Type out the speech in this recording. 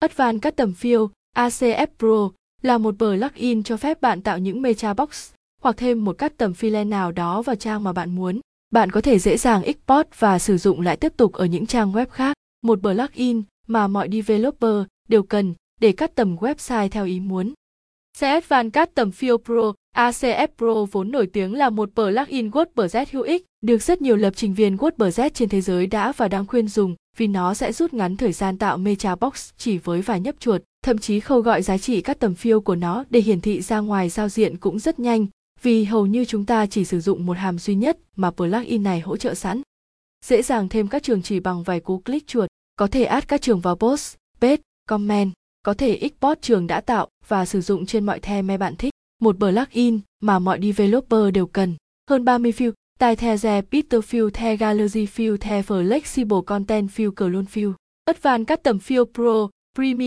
Advanced Custom Field ACF Pro là một bờ plugin cho phép bạn tạo những mecha box hoặc thêm một custom file nào đó vào trang mà bạn muốn. Bạn có thể dễ dàng export và sử dụng lại tiếp tục ở những trang web khác. Một bờ plugin mà mọi developer đều cần để custom website theo ý muốn. CS cắt Custom Field Pro ACF Pro vốn nổi tiếng là một plugin WordPress hữu ích, được rất nhiều lập trình viên WordPress trên thế giới đã và đang khuyên dùng vì nó sẽ rút ngắn thời gian tạo mecha box chỉ với vài nhấp chuột, thậm chí khâu gọi giá trị các tầm phiêu của nó để hiển thị ra ngoài giao diện cũng rất nhanh, vì hầu như chúng ta chỉ sử dụng một hàm duy nhất mà plugin này hỗ trợ sẵn. Dễ dàng thêm các trường chỉ bằng vài cú click chuột, có thể add các trường vào post, page, comment, có thể export trường đã tạo và sử dụng trên mọi theme bạn thích. Một plugin mà mọi developer đều cần. Hơn 30 view tài the the Peter field the gallery field the flexible content field clone field. Advanced Custom Field Pro, Premium